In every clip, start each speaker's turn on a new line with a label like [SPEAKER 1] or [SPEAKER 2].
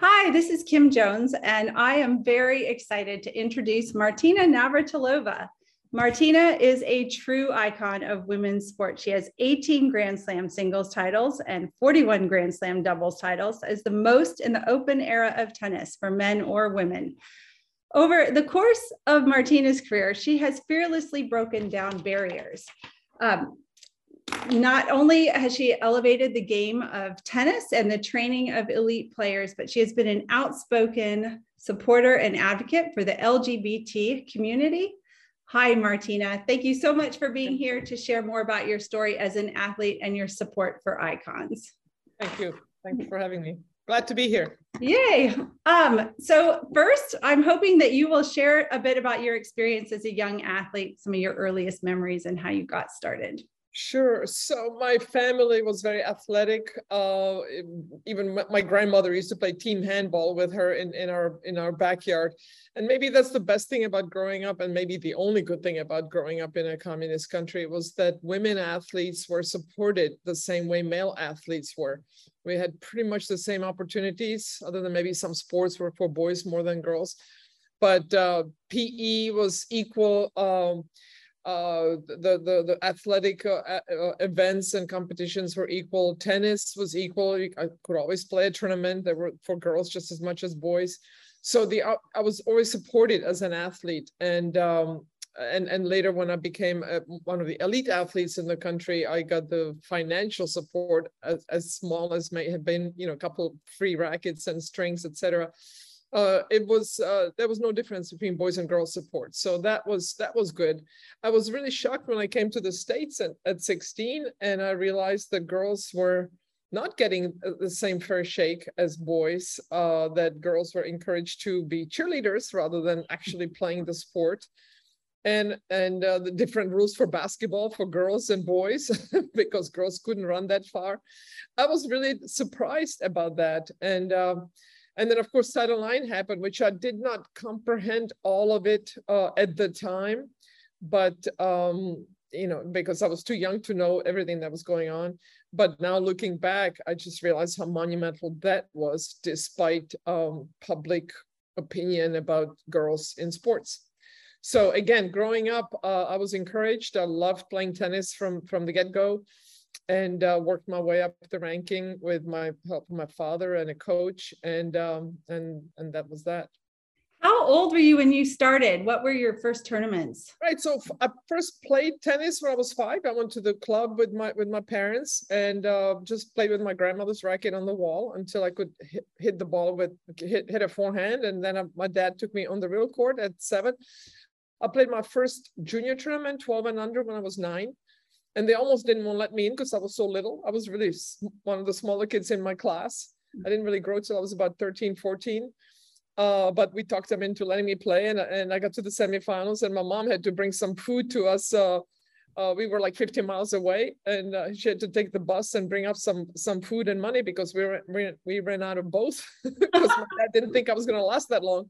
[SPEAKER 1] Hi, this is Kim Jones, and I am very excited to introduce Martina Navratilova. Martina is a true icon of women's sports. She has 18 Grand Slam singles titles and 41 Grand Slam doubles titles, as the most in the open era of tennis for men or women. Over the course of Martina's career, she has fearlessly broken down barriers. Um, not only has she elevated the game of tennis and the training of elite players, but she has been an outspoken supporter and advocate for the LGBT community. Hi, Martina. Thank you so much for being here to share more about your story as an athlete and your support for icons.
[SPEAKER 2] Thank you. Thank you for having me. Glad to be here.
[SPEAKER 1] Yay. Um, so first, I'm hoping that you will share a bit about your experience as a young athlete, some of your earliest memories and how you got started.
[SPEAKER 2] Sure. So my family was very athletic. Uh, even my grandmother used to play team handball with her in, in our in our backyard. And maybe that's the best thing about growing up, and maybe the only good thing about growing up in a communist country was that women athletes were supported the same way male athletes were. We had pretty much the same opportunities, other than maybe some sports were for boys more than girls. But uh, PE was equal. Um, uh, the, the, the athletic uh, uh, events and competitions were equal. Tennis was equal. I could always play a tournament. There were for girls just as much as boys. So the uh, I was always supported as an athlete. And um, and and later when I became a, one of the elite athletes in the country, I got the financial support as, as small as may have been, you know, a couple free rackets and strings, etc uh, it was uh, there was no difference between boys and girls support. So that was that was good. I was really shocked when I came to the states at, at 16 and I realized that girls were not getting the same fair shake as boys. Uh, that girls were encouraged to be cheerleaders rather than actually playing the sport. And, and uh, the different rules for basketball for girls and boys because girls couldn't run that far. I was really surprised about that. And um, and then, of course, IX happened, which I did not comprehend all of it uh, at the time, but um, you know, because I was too young to know everything that was going on. But now looking back, I just realized how monumental that was, despite um, public opinion about girls in sports. So again, growing up, uh, I was encouraged. I loved playing tennis from from the get go and uh, worked my way up the ranking with my help from my father and a coach and um, and and that was that.
[SPEAKER 1] How old were you when you started? What were your first tournaments?
[SPEAKER 2] Right so i first played tennis when i was five. I went to the club with my with my parents and uh, just played with my grandmother's racket on the wall until i could hit, hit the ball with hit, hit a forehand and then I, my dad took me on the real court at seven. I played my first junior tournament 12 and under when i was nine and they almost didn't want to let me in because I was so little. I was really one of the smaller kids in my class. I didn't really grow till I was about 13, 14. Uh, but we talked them into letting me play, and, and I got to the semifinals, and my mom had to bring some food to us. Uh, uh, we were like 50 miles away, and uh, she had to take the bus and bring up some some food and money because we were we, we ran out of both because my dad didn't think I was going to last that long.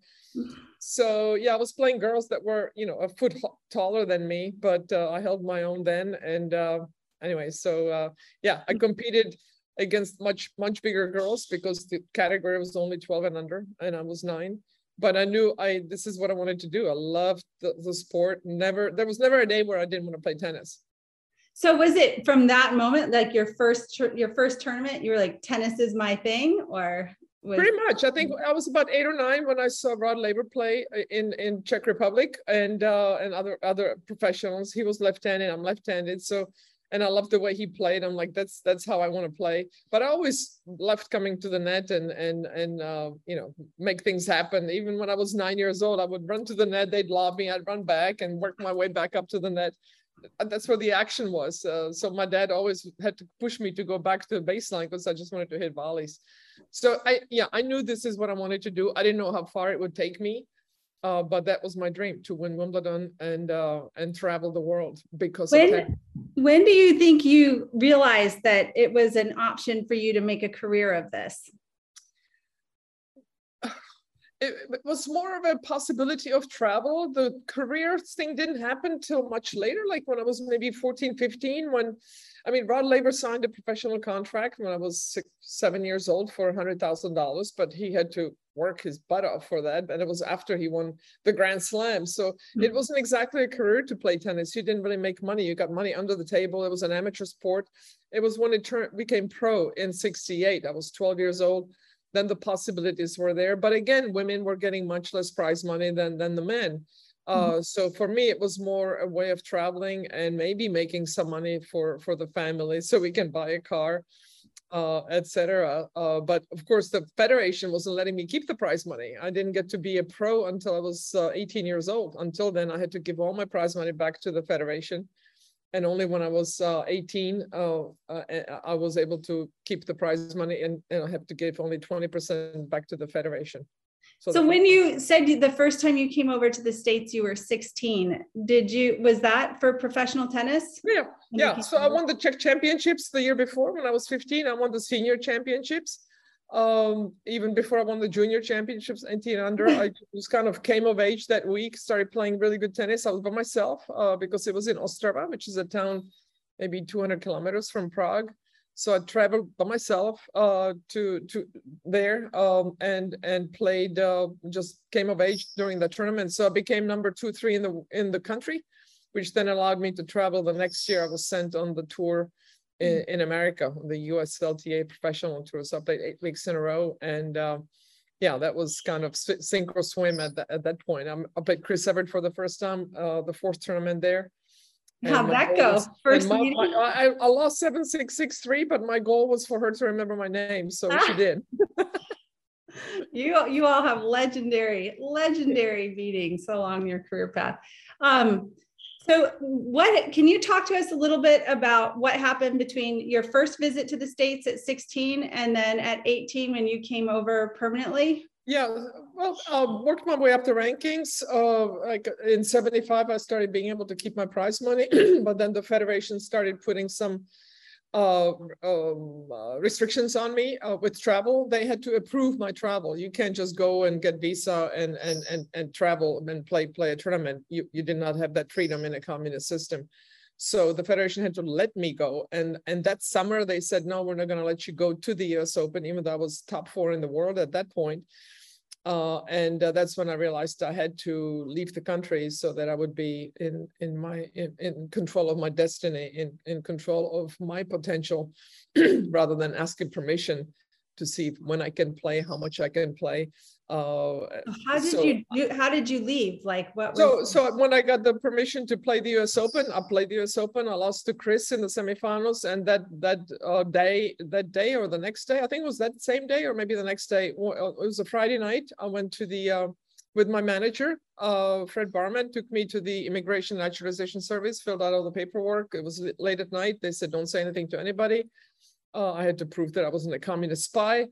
[SPEAKER 2] So yeah, I was playing girls that were you know a foot taller than me, but uh, I held my own then. And uh, anyway, so uh, yeah, I competed against much much bigger girls because the category was only 12 and under, and I was nine but I knew I this is what I wanted to do. I loved the, the sport. Never there was never a day where I didn't want to play tennis.
[SPEAKER 1] So was it from that moment, like your first your first tournament, you were like, tennis is my thing, or
[SPEAKER 2] was- pretty much? I think I was about eight or nine when I saw Rod Laver play in in Czech Republic and uh, and other other professionals. He was left-handed, I'm left-handed, so and I love the way he played. I'm like, that's that's how I want to play. But I always loved coming to the net and and and uh, you know make things happen. Even when I was nine years old, I would run to the net. They'd lob me. I'd run back and work my way back up to the net. That's where the action was. Uh, so my dad always had to push me to go back to the baseline because I just wanted to hit volleys. So I yeah I knew this is what I wanted to do. I didn't know how far it would take me. Uh, but that was my dream to win Wimbledon and uh, and travel the world because
[SPEAKER 1] when, when do you think you realized that it was an option for you to make a career of this?
[SPEAKER 2] It, it was more of a possibility of travel. The career thing didn't happen till much later, like when I was maybe 14, 15, when I mean, Rod Laver signed a professional contract when I was six, seven years old for $100,000, but he had to work his butt off for that. And it was after he won the Grand Slam. So mm-hmm. it wasn't exactly a career to play tennis. You didn't really make money. You got money under the table. It was an amateur sport. It was when it turned became pro in 68. I was 12 years old. Then the possibilities were there. But again, women were getting much less prize money than, than the men. Mm-hmm. Uh, so for me, it was more a way of traveling and maybe making some money for for the family, so we can buy a car, uh, etc. Uh, but of course, the federation wasn't letting me keep the prize money. I didn't get to be a pro until I was uh, 18 years old. Until then, I had to give all my prize money back to the federation, and only when I was uh, 18, uh, I was able to keep the prize money, and, and I have to give only 20% back to the federation.
[SPEAKER 1] So, so when you said the first time you came over to the states you were 16 did you was that for professional tennis?
[SPEAKER 2] Yeah yeah so i won the czech championships the year before when i was 15 i won the senior championships um, even before i won the junior championships 18 under i just kind of came of age that week started playing really good tennis i was by myself uh, because it was in ostrava which is a town maybe 200 kilometers from prague so I traveled by myself uh, to to there um, and and played. Uh, just came of age during the tournament, so I became number two, three in the in the country, which then allowed me to travel. The next year, I was sent on the tour in, in America, the USLTA professional tour. So I played eight weeks in a row, and uh, yeah, that was kind of sink or swim at that at that point. I'm, I played Chris Evert for the first time, uh, the fourth tournament there
[SPEAKER 1] How'd that go? First my,
[SPEAKER 2] my, I, I lost seven six six three, but my goal was for her to remember my name, so ah. she did.
[SPEAKER 1] you you all have legendary legendary meetings along your career path. Um, so, what can you talk to us a little bit about what happened between your first visit to the states at 16 and then at 18 when you came over permanently?
[SPEAKER 2] Yeah, well, uh, worked my way up the rankings. Uh, like in 75, I started being able to keep my prize money, but then the Federation started putting some uh, um, uh, restrictions on me uh, with travel. They had to approve my travel. You can't just go and get visa and and and and travel and play play a tournament. You you did not have that freedom in a communist system. So the federation had to let me go. And, and that summer they said, no, we're not going to let you go to the US Open, even though I was top four in the world at that point. Uh, and uh, that's when I realized I had to leave the country so that I would be in in my in, in control of my destiny, in in control of my potential, rather than asking permission to see when I can play, how much I can play, uh,
[SPEAKER 1] how did so, you do, how did you leave? Like what
[SPEAKER 2] so was... so when i got the permission to play the us open i played the us open i lost to chris in the semifinals and that that uh, day that day or the next day i think it was that same day or maybe the next day uh, it was a friday night i went to the uh, with my manager uh, fred barman took me to the immigration naturalization service filled out all the paperwork it was late at night they said don't say anything to anybody uh, I had to prove that I wasn't a communist spy.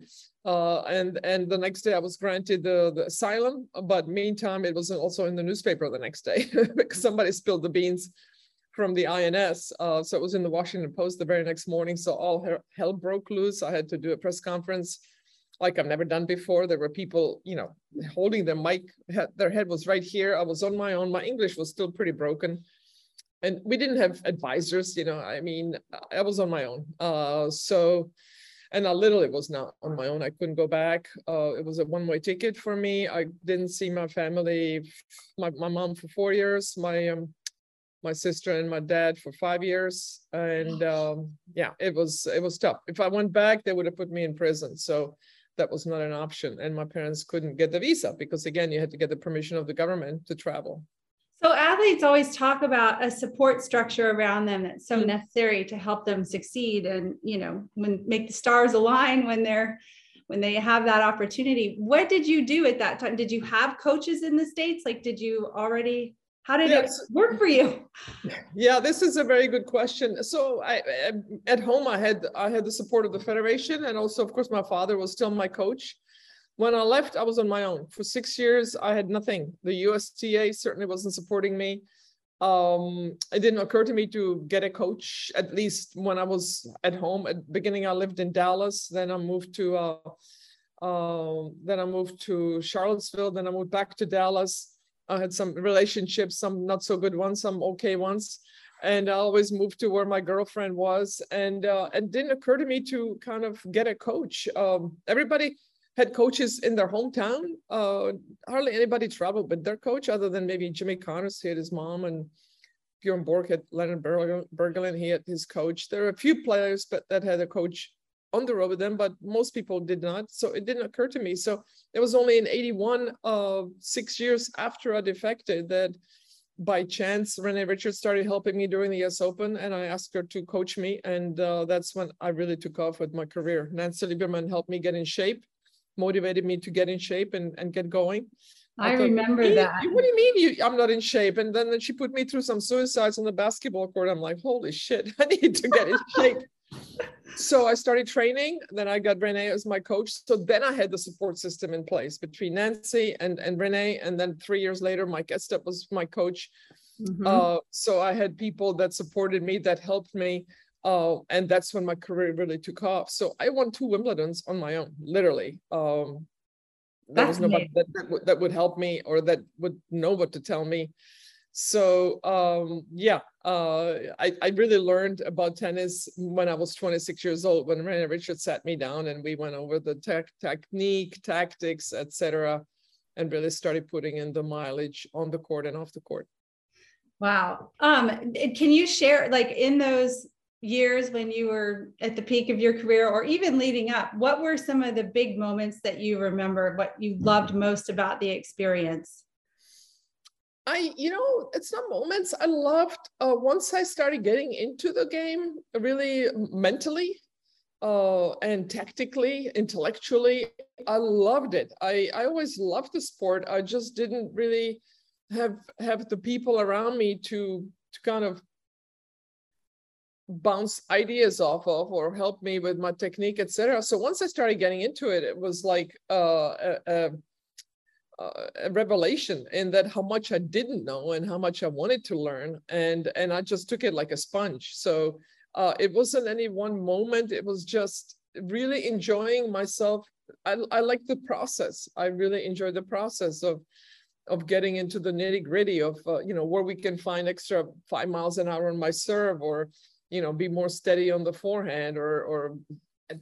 [SPEAKER 2] Uh, and and the next day I was granted the, the asylum, but meantime it was also in the newspaper the next day because somebody spilled the beans from the INS. Uh, so it was in the Washington Post the very next morning. So all hell broke loose. I had to do a press conference like I've never done before. There were people, you know, holding their mic. Their head was right here. I was on my own. My English was still pretty broken and we didn't have advisors you know i mean i was on my own. Uh, so and i literally was not on my own. I couldn't go back. Uh, it was a one-way ticket for me. I didn't see my family my, my mom for four years my um, my sister and my dad for five years. And um, yeah it was it was tough. If i went back they would have put me in prison. So that was not an option. And my parents couldn't get the visa because again you had to get the permission of the government to travel
[SPEAKER 1] so athletes always talk about a support structure around them that's so mm-hmm. necessary to help them succeed and you know when make the stars align when they're when they have that opportunity. What did you do at that time? Did you have coaches in the states? Like did you already how did yes. it work for you?
[SPEAKER 2] Yeah, this is a very good question. So I, at home I had I had the support of the federation and also of course my father was still my coach when I left, I was on my own. For six years, I had nothing. The USTA certainly wasn't supporting me. Um, it didn't occur to me to get a coach, at least when I was at home. At beginning, I lived in Dallas. Then I moved to uh, uh, then I moved to Charlottesville. Then I moved back to Dallas. I had some relationships, some not so good ones, some okay ones. and I always moved to where my girlfriend was. And uh, it didn't occur to me to kind of get a coach. Um, everybody had coaches in their hometown. Uh, hardly anybody traveled with their coach, other than maybe Jimmy Connors. He had his mom, and Bjorn Borg had Lennart Bergelin. He had his coach. There are a few players but that had a coach on the road with them, but most people did not. So it didn't occur to me. So it was only in 81, uh, six years after I defected, that by chance, Renee Richards started helping me during the US Open, and I asked her to coach me. And uh, that's when I really took off with my career. Nancy Lieberman helped me get in shape, motivated me to get in shape and, and get going.
[SPEAKER 1] I, I thought, remember that.
[SPEAKER 2] What do you mean you, I'm not in shape? And then she put me through some suicides on the basketball court. I'm like, holy shit, I need to get in shape. so I started training. Then I got Renee as my coach. So then I had the support system in place between Nancy and, and Renee. And then three years later, Mike Estep was my coach. Mm-hmm. Uh, so I had people that supported me, that helped me. Uh, and that's when my career really took off. So I won two Wimbledons on my own, literally. Um, there was nobody that, that, would, that would help me or that would know what to tell me so um, yeah, uh, I, I really learned about tennis when I was 26 years old, when Renee Richards sat me down and we went over the tech, technique, tactics, etc., and really started putting in the mileage on the court and off the court.
[SPEAKER 1] Wow. Um, can you share, like in those years when you were at the peak of your career or even leading up, what were some of the big moments that you remember, what you loved most about the experience?
[SPEAKER 2] I, you know, it's not moments. I loved uh, once I started getting into the game, really mentally uh, and tactically, intellectually. I loved it. I, I always loved the sport. I just didn't really have have the people around me to to kind of bounce ideas off of or help me with my technique, etc. So once I started getting into it, it was like uh, a, a uh, a revelation in that how much I didn't know and how much I wanted to learn, and and I just took it like a sponge. So uh, it wasn't any one moment. It was just really enjoying myself. I I like the process. I really enjoy the process of of getting into the nitty gritty of uh, you know where we can find extra five miles an hour on my serve or you know be more steady on the forehand or or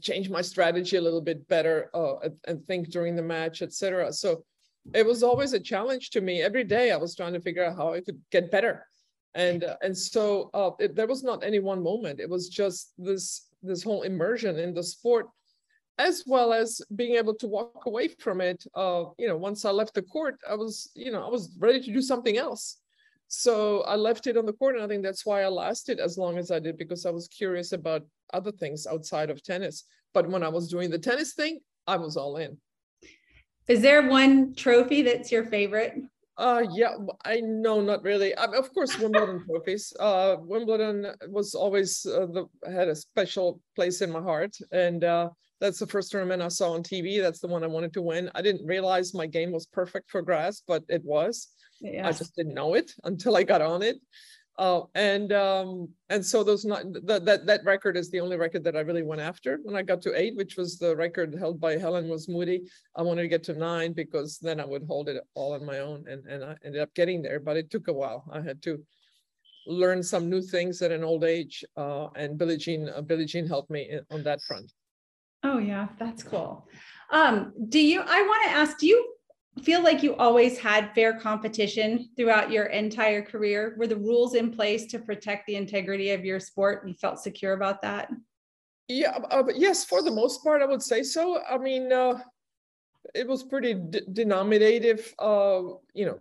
[SPEAKER 2] change my strategy a little bit better uh, and think during the match etc so it was always a challenge to me. Every day I was trying to figure out how I could get better. And uh, and so uh, it, there was not any one moment. It was just this this whole immersion in the sport, as well as being able to walk away from it. Uh, you know, once I left the court, I was you know I was ready to do something else. So I left it on the court, and I think that's why I lasted as long as I did because I was curious about other things outside of tennis. But when I was doing the tennis thing, I was all in.
[SPEAKER 1] Is there one trophy that's your favorite?
[SPEAKER 2] Uh, yeah, I know, not really. I mean, of course, Wimbledon trophies. Uh, Wimbledon was always uh, the had a special place in my heart, and uh, that's the first tournament I saw on TV. That's the one I wanted to win. I didn't realize my game was perfect for grass, but it was. Yes. I just didn't know it until I got on it. Uh, and um, and so those not that that that record is the only record that I really went after. When I got to eight, which was the record held by Helen Wills Moody, I wanted to get to nine because then I would hold it all on my own, and and I ended up getting there. But it took a while. I had to learn some new things at an old age, uh, and Billie Jean uh, Billie Jean helped me on that front.
[SPEAKER 1] Oh yeah, that's cool. Um, do you? I want to ask. Do you feel like you always had fair competition throughout your entire career? Were the rules in place to protect the integrity of your sport? You felt secure about that?
[SPEAKER 2] Yeah, uh, yes, for the most part, I would say so. I mean, uh, it was pretty denominative, uh, you know,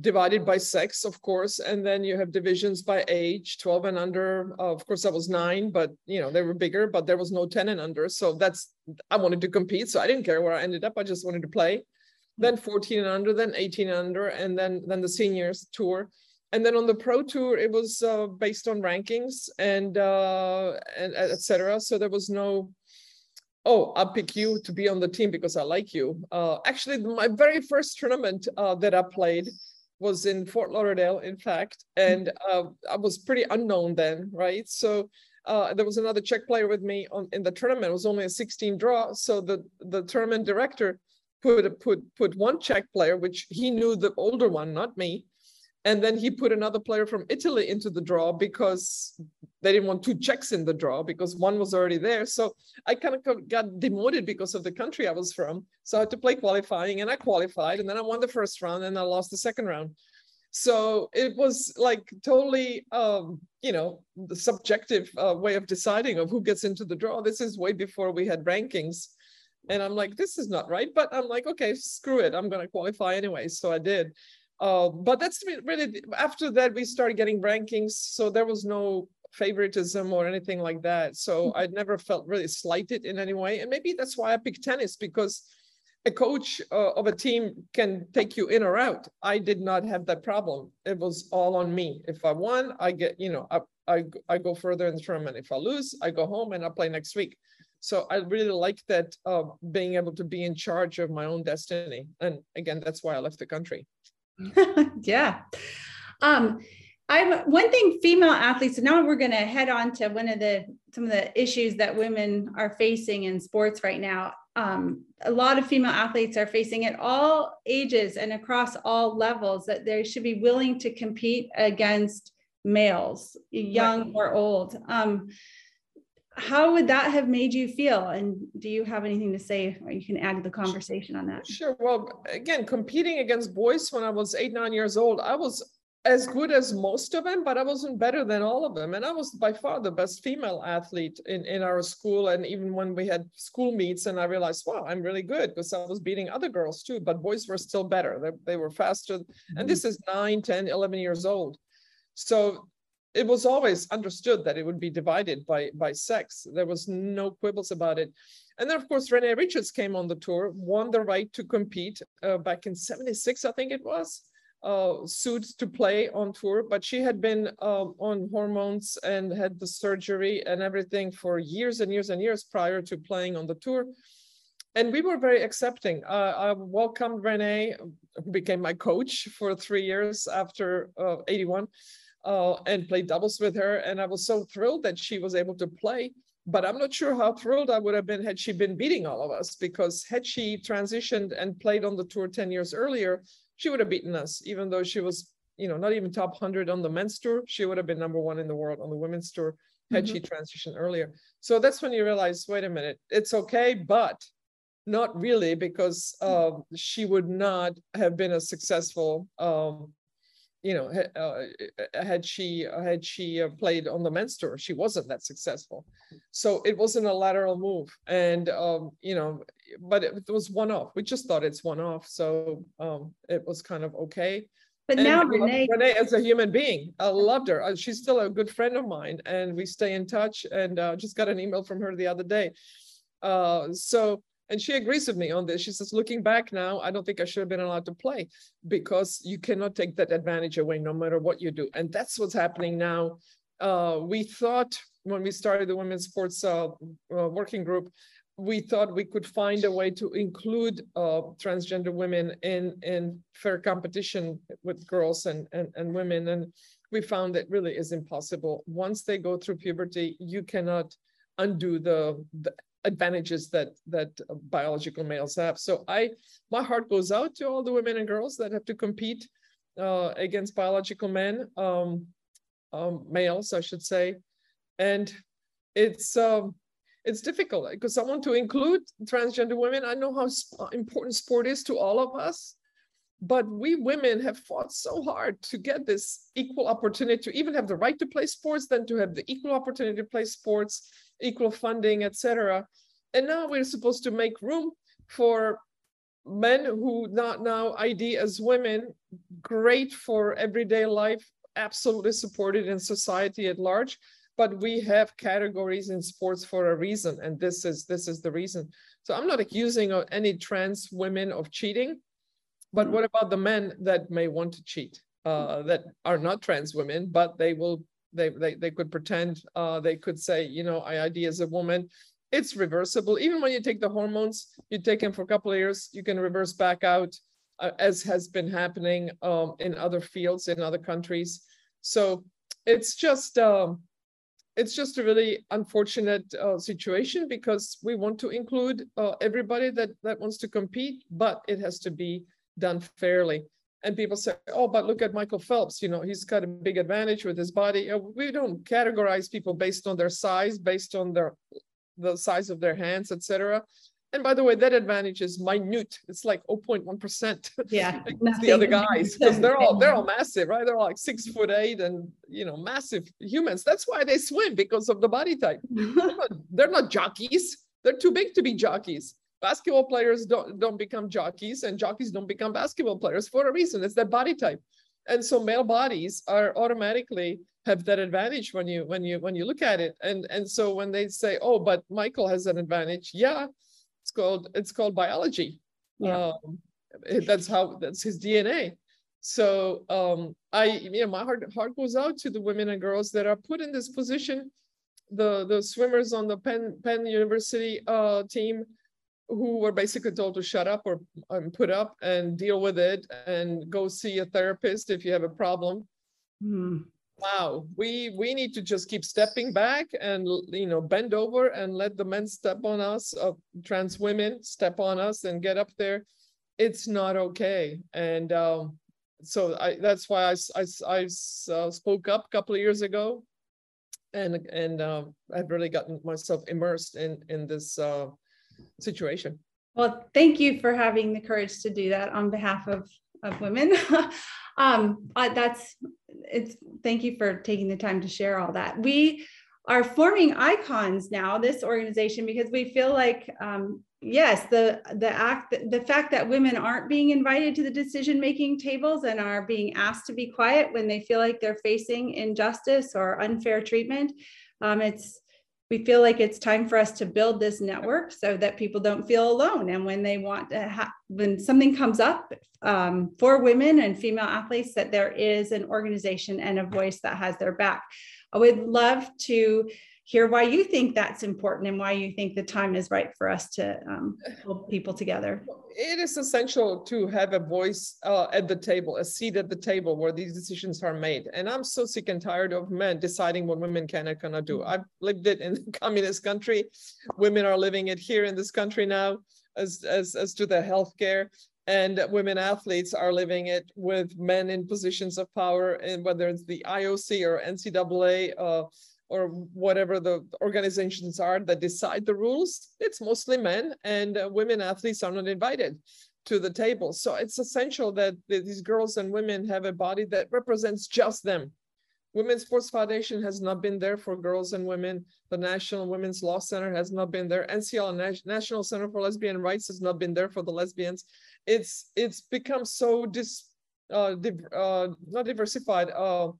[SPEAKER 2] divided by sex, of course, and then you have divisions by age, 12 and under. Uh, of course, I was nine, but you know, they were bigger, but there was no 10 and under. So that's, I wanted to compete. So I didn't care where I ended up. I just wanted to play then 14 and under, then 18 and under, and then then the seniors tour. And then on the pro tour, it was uh, based on rankings and uh, and etc. So there was no, oh, I'll pick you to be on the team because I like you. Uh, actually, my very first tournament uh, that I played was in Fort Lauderdale, in fact, and uh, I was pretty unknown then, right? So uh, there was another Czech player with me on, in the tournament. It was only a 16 draw. So the, the tournament director put put put one Czech player, which he knew the older one, not me, And then he put another player from Italy into the draw because they didn't want two Czechs in the draw because one was already there. So I kind of got demoted because of the country I was from. So I had to play qualifying and I qualified and then I won the first round and I lost the second round. So it was like totally, um, you know, the subjective uh, way of deciding of who gets into the draw. This is way before we had rankings. And I'm like, this is not right. But I'm like, okay, screw it. I'm going to qualify anyway. So I did. Uh, but that's really after that we started getting rankings, so there was no favoritism or anything like that. So mm-hmm. I never felt really slighted in any way, and maybe that's why I picked tennis because a coach uh, of a team can take you in or out. I did not have that problem. It was all on me. If I won, I get you know I I, I go further in the tournament. If I lose, I go home and I play next week. So I really like that uh, being able to be in charge of my own destiny. And again, that's why I left the country.
[SPEAKER 1] yeah. Um, I'm one thing female athletes, and now we're going to head on to one of the some of the issues that women are facing in sports right now. Um, a lot of female athletes are facing at all ages and across all levels that they should be willing to compete against males, young or old. Um, how would that have made you feel? And do you have anything to say or you can add to the conversation on that?
[SPEAKER 2] sure. Well again competing against boys when i was eight nine years old i was as good as most of them but i wasn't better than all of them. And i was by far the best female athlete in, in our school. And even when we had school meets and i realized wow i'm really good because i was beating other girls too but boys were still better. They, they were faster. Mm-hmm. and this is 9 10 11 years old. So it was always understood that it would be divided by by sex. There was no quibbles about it. And then, of course, Renee Richards came on the tour, won the right to compete uh, back in 76, I think it was, uh, sued to play on tour. But she had been uh, on hormones and had the surgery and everything for years and years and years prior to playing on the tour. And we were very accepting. Uh, I welcomed Renee, who became my coach for three years after uh, 81 uh, and played doubles with her. And I was so thrilled that she was able to play. But I'm not sure how thrilled I would have been had she been beating all of us, because had she transitioned and played on the tour 10 years earlier, she would have beaten us, even though she was, you know, not even top 100 on the men's tour. She would have been number one in the world on the women's tour had mm-hmm. she transitioned earlier. So that's when you realize, wait a minute, it's okay, but not really, because uh, she would not have been a successful um, you know, uh, had she had she uh, played on the men's tour, she wasn't that successful. So it wasn't a lateral move, and um, you know, but it, it was one off. We just thought it's one off, so um, it was kind of okay.
[SPEAKER 1] But and now Renee,
[SPEAKER 2] Renee as a human being, I loved her. Uh, she's still a good friend of mine, and we stay in touch. And uh, just got an email from her the other day. Uh, so and she agrees with me on this. She says, looking back now, I don't think I should have been allowed to play because you cannot take that advantage away no matter what you do. And that's what's happening now. Uh, we thought when we started the women's sports uh, uh, working group, we thought we could find a way to include uh, transgender women in, in fair competition with girls and, and, and women. And we found that really is impossible. Once they go through puberty, you cannot undo the, the advantages that that biological males have. So I, my heart goes out to all the women and girls that have to compete uh, against biological men, um, um, males, I should say, and it's um, it's difficult because I want to include transgender women. I know how important sport is to all of us, but we women have fought so hard to get this equal opportunity to even have the right to play sports, then to have the equal opportunity to play sports equal funding, etc. And now we're supposed to make room for men who not now ID as women, great for everyday life, absolutely supported in society at large. But we have categories in sports for a reason, and this is this is the reason. So I'm not accusing any trans women of cheating, but what about the men that may want to cheat, uh, that are not trans women, but they will they, they, they could pretend, uh, they could say, you know, I ID as a woman. It's reversible. Even when you take the hormones, you take them for a couple of years, you can reverse back out, uh, as has been happening um, in other fields in other countries. So it's just um, it's just a really unfortunate uh, situation because we want to include uh, everybody that that wants to compete, but it has to be done fairly. and people say, "Oh, but look at Michael Phelps. You know, he's got a big advantage with his body." We don't categorize people based on their size, based on their the size of their hands, etc. And by the way, that advantage is minute. It's like 0.1 percent.
[SPEAKER 1] Yeah,
[SPEAKER 2] the other guys because they're all they're all massive, right? They're like six foot eight and you know massive humans. That's why they swim because of the body type. they're, not, they're not jockeys. They're too big to be jockeys basketball players don't, don't become jockeys and jockeys don't become basketball players for a reason. It's their body type. And so male bodies are automatically have that advantage when you when you when you look at it. And and so when they say, oh, but Michael has an advantage, yeah, it's called it's called biology. Yeah. Um, that's how that's his DNA. So um, I, you know, my heart heart goes out to the women and girls that are put in this position. The the swimmers on the Penn Penn University uh, team who were basically told to shut up or um, put up and deal with it and go see a therapist if you have a problem. Mm. Wow, we we need to just keep stepping back and you know bend over and let the men step on us, uh, trans women step on us and get up there. It's not okay, and um, so I that's why I I, I uh, spoke up a couple of years ago, and and uh, I've really gotten myself immersed in in this uh, situation.
[SPEAKER 1] Well, thank you for having the courage to do that on behalf of, of women. um, uh, that's it's thank you for taking the time to share all that. We are forming icons now, this organization, because we feel like um, yes, the the act the fact that women aren't being invited to the decision making tables and are being asked to be quiet when they feel like they're facing injustice or unfair treatment. Um, it's we feel like it's time for us to build this network so that people don't feel alone. And when they want to have, when something comes up um, for women and female athletes, that there is an organization and a voice that has their back. I would love to hear why you think that's important and why you think the time is right for us to um, pull people together.
[SPEAKER 2] It is essential to have a voice uh, at the table, a seat at the table where these decisions are made. And I'm so sick and tired of men deciding what women can and cannot do. I've lived it in communist country. Women are living it here in this country now as, as, as to the healthcare and women athletes are living it with men in positions of power and whether it's the IOC or NCAA uh, or whatever the organizations are that decide the rules, it's mostly men and uh, women athletes are not invited to the table. So it's essential that these girls and women have a body that represents just them. Women's Sports Foundation has not been there for girls and women. The National Women's Law Center has not been there. NCL, National Center for Lesbian Rights, has not been there for the lesbians. It's it's become so dis, uh, div, uh, not diversified, uh,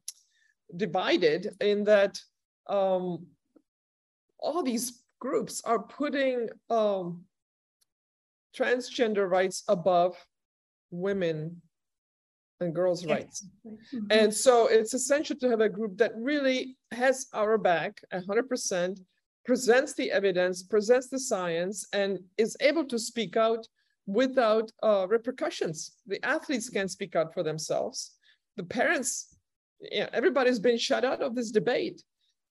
[SPEAKER 2] divided in that um, all these groups are putting um, transgender rights above women and girls' rights. Mm-hmm. And so it's essential to have a group that really has our back 100%, presents the evidence, presents the science, and is able to speak out without uh, repercussions. The athletes can speak out for themselves. The parents, yeah, everybody's been shut out of this debate.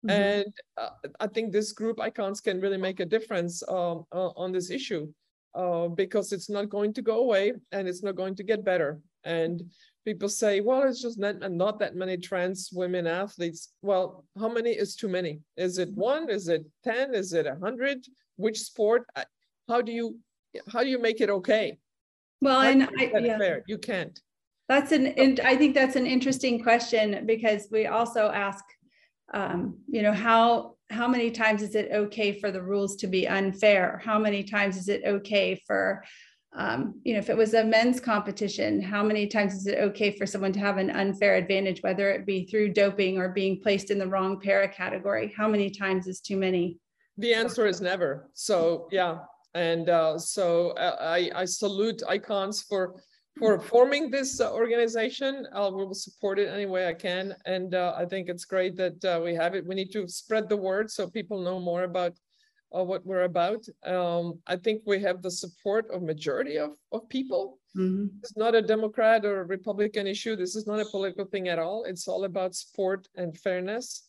[SPEAKER 2] Mm-hmm. And uh, I think this group icons can really make a difference um, uh, on this issue uh, because it's not going to go away and it's not going to get better. And people say, well, it's just not, not that many trans women athletes. Well, how many is too many? Is it one? Is it 10? Is it 100? Which sport? How do you how do you make it okay?
[SPEAKER 1] Well, how and I,
[SPEAKER 2] yeah. fair? You can't.
[SPEAKER 1] That's an, and I think that's an interesting question because we also ask um, you know how how many times is it okay for the rules to be unfair? How many times is it okay for um, you know if it was a men's competition how many times is it okay for someone to have an unfair advantage whether it be through doping or being placed in the wrong para category? How many times is too many?
[SPEAKER 2] The answer is never. So yeah. And uh, so uh, I, I salute icons for for forming this uh, organization. I will support it any way I can. And uh, I think it's great that uh, we have it. We need to spread the word so people know more about uh, what we're about. Um, I think we have the support of majority of, of people. Mm-hmm. It's not a Democrat or a Republican issue. This is not a political thing at all. It's all about sport and fairness.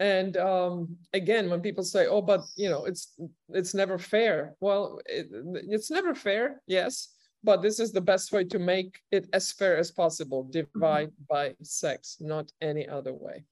[SPEAKER 2] And um, again, when people say, "Oh, but you know, it's it's never fair," well, it, it's never fair, yes, but this is the best way to make it as fair as possible. Divide mm-hmm. by sex, not any other way.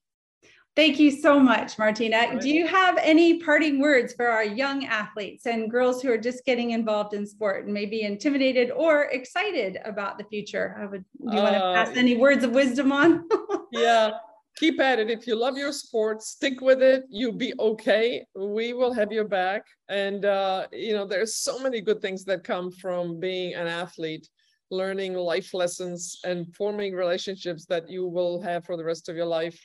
[SPEAKER 1] Thank you so much, Martina. Right. Do you have any parting words for our young athletes and girls who are just getting involved in sport and maybe intimidated or excited about the future? I would, do you uh, want to pass any words of wisdom on?
[SPEAKER 2] yeah, keep at it. If you love your sport, stick with it. You'll be okay. We will have your back. And, uh, you know, there's so many good things that come from being an athlete, learning life lessons and forming relationships that you will have for the rest of your life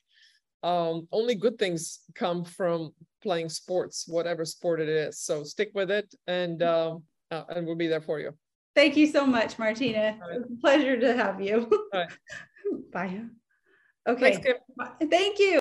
[SPEAKER 2] um, only good things come from playing sports, whatever sport it is. So stick with it, and um, uh, and we'll be there for you.
[SPEAKER 1] Thank you so much, Martina. Right. It was a pleasure to have you. Right. Bye. Okay. Thank you.